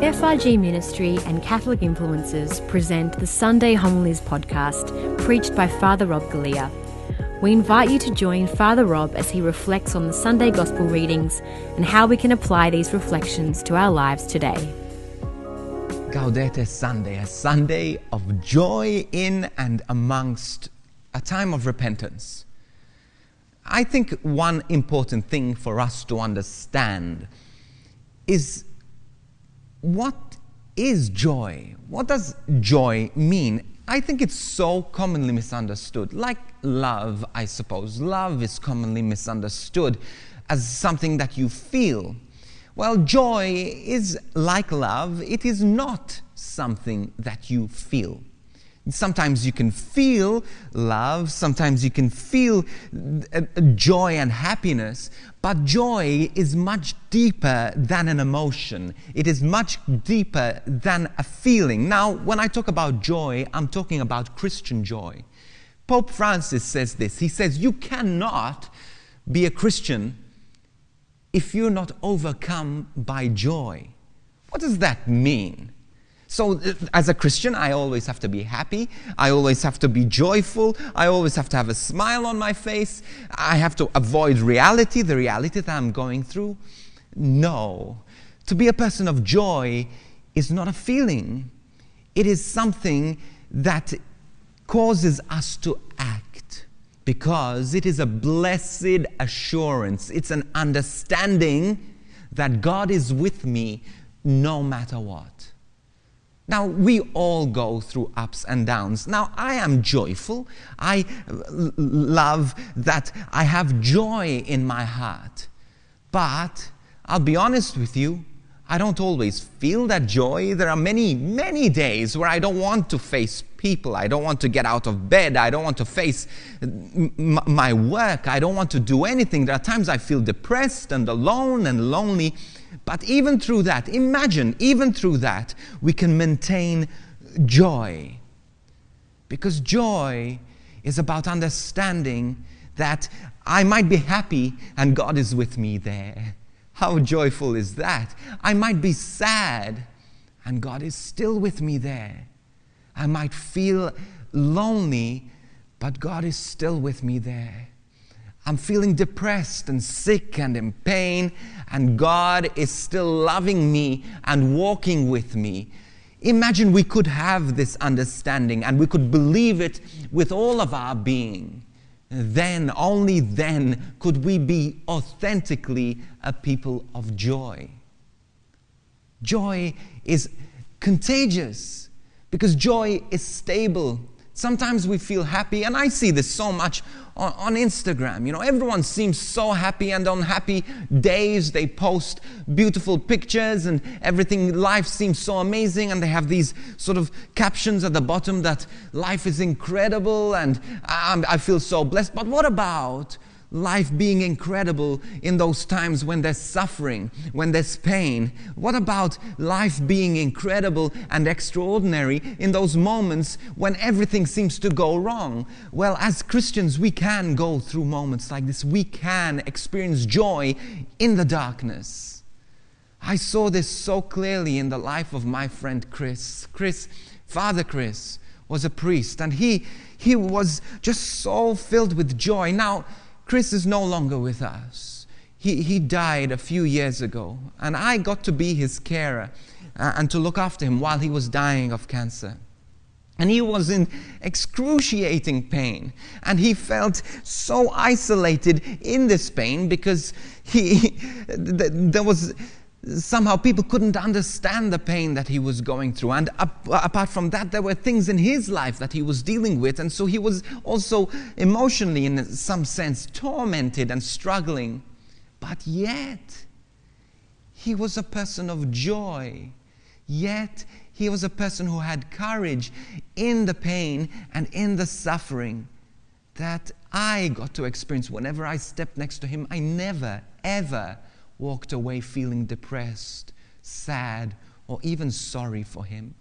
FRG Ministry and Catholic Influencers present the Sunday Homilies podcast, preached by Father Rob Galea. We invite you to join Father Rob as he reflects on the Sunday Gospel readings and how we can apply these reflections to our lives today. Gaudete Sunday, a Sunday of joy in and amongst a time of repentance. I think one important thing for us to understand is what is joy? What does joy mean? I think it's so commonly misunderstood. Like love, I suppose. Love is commonly misunderstood as something that you feel. Well, joy is like love, it is not something that you feel. Sometimes you can feel love, sometimes you can feel joy and happiness, but joy is much deeper than an emotion. It is much deeper than a feeling. Now, when I talk about joy, I'm talking about Christian joy. Pope Francis says this He says, You cannot be a Christian if you're not overcome by joy. What does that mean? So, uh, as a Christian, I always have to be happy. I always have to be joyful. I always have to have a smile on my face. I have to avoid reality, the reality that I'm going through. No. To be a person of joy is not a feeling, it is something that causes us to act because it is a blessed assurance. It's an understanding that God is with me no matter what. Now, we all go through ups and downs. Now, I am joyful. I love that I have joy in my heart. But I'll be honest with you, I don't always feel that joy. There are many, many days where I don't want to face people. I don't want to get out of bed. I don't want to face m- my work. I don't want to do anything. There are times I feel depressed and alone and lonely. But even through that, imagine, even through that, we can maintain joy. Because joy is about understanding that I might be happy and God is with me there. How joyful is that? I might be sad and God is still with me there. I might feel lonely, but God is still with me there. I'm feeling depressed and sick and in pain, and God is still loving me and walking with me. Imagine we could have this understanding and we could believe it with all of our being. Then, only then, could we be authentically a people of joy. Joy is contagious because joy is stable Sometimes we feel happy, and I see this so much on, on, Instagram. You know, everyone seems so happy, and on happy days, they post beautiful pictures, and everything, life seems so amazing, and they have these sort of captions at the bottom that life is incredible, and I, I feel so blessed. But what about life being incredible in those times when there's suffering, when there's pain? What about life being incredible and extraordinary in those moments when everything seems to go wrong? Well, as Christians, we can go through moments like this. We can experience joy in the darkness. I saw this so clearly in the life of my friend Chris. Chris, Father Chris, was a priest and he he was just so filled with joy. Now, Chris is no longer with us. He, he died a few years ago, and I got to be his carer uh, and to look after him while he was dying of cancer. And he was in excruciating pain. And he felt so isolated in this pain because he, there was somehow people couldn't understand the pain that he was going through. And up, apart from that, there were things in his life that he was dealing with. And so he was also emotionally, in some sense, tormented and struggling. But yet, he was a person of joy. Yet, he was a person who had courage in the pain and in the suffering that I got to experience whenever I stepped next to him. I never, ever walked away feeling depressed, sad, or even sorry for him.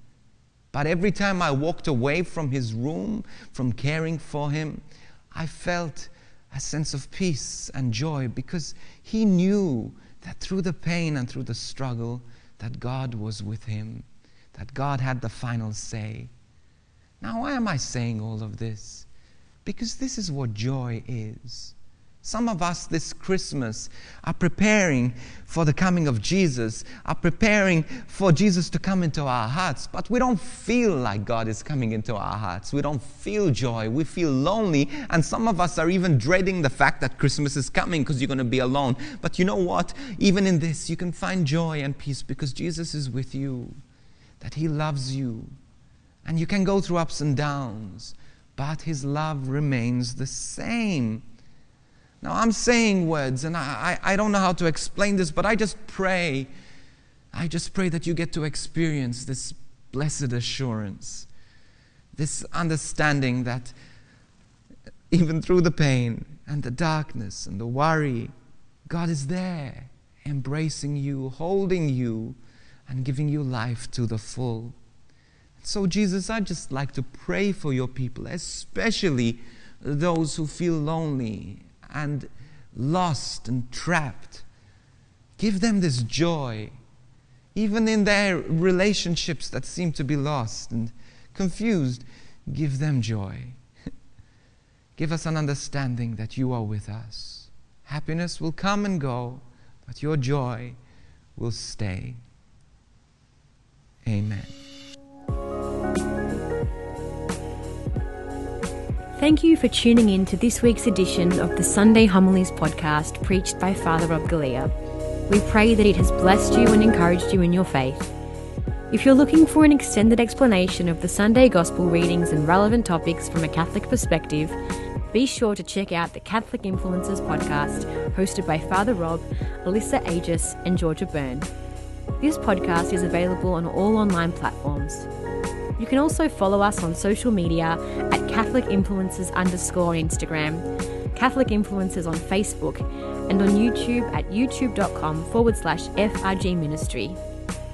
But every time I walked away from his room, from caring for him, I felt a sense of peace and joy because he knew that through the pain and through the struggle, that God was with him, that God had the final say. Now, why am I saying all of this? Because this is what joy is. Some of us this Christmas are preparing for the coming of Jesus, are preparing for Jesus to come into our hearts, but we don't feel like God is coming into our hearts. We don't feel joy. We feel lonely, and some of us are even dreading the fact that Christmas is coming because you're going to be alone. But you know what? Even in this, you can find joy and peace because Jesus is with you, that He loves you, and you can go through ups and downs, but His love remains the same. Now, I'm saying words, and I, I, I, don't know how to explain this, but I just pray. I just pray that you get to experience this blessed assurance, this understanding that even through the pain and the darkness and the worry, God is there, embracing you, holding you, and giving you life to the full. So, Jesus, I just like to pray for your people, especially those who feel lonely and lost and trapped. Give them this joy, even in their relationships that seem to be lost and confused. Give them joy. Give us an understanding that you are with us. Happiness will come and go, but your joy will stay. Amen. Thank you for tuning in to this week's edition of the Sunday Homilies podcast preached by Father Rob Galea. We pray that it has blessed you and encouraged you in your faith. If you're looking for an extended explanation of the Sunday Gospel readings and relevant topics from a Catholic perspective, be sure to check out the Catholic Influencers podcast hosted by Father Rob, Alyssa Aegis, and Georgia Byrne. This podcast is available on all online platforms. You can also follow us on social media at Catholic Influencers underscore Instagram, Catholic Influencers on Facebook, and on YouTube at youtube.com forward slash FRG Ministry.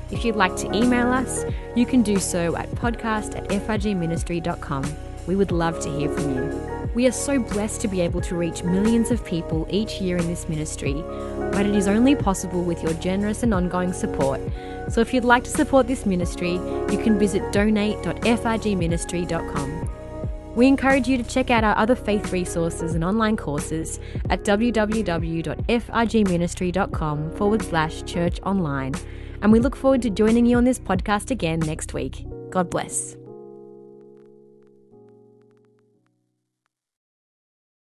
If you'd like to email us, you can do so at podcast at frgministry.com. We would love to hear from you. We are so blessed to be able to reach millions of people each year in this ministry, but it is only possible with your generous and ongoing support. So if you'd like to support this ministry, you can visit donate.frgministry.com. We encourage you to check out our other faith resources and online courses at www.frgministry.com forward slash church online. And we look forward to joining you on this podcast again next week. God bless.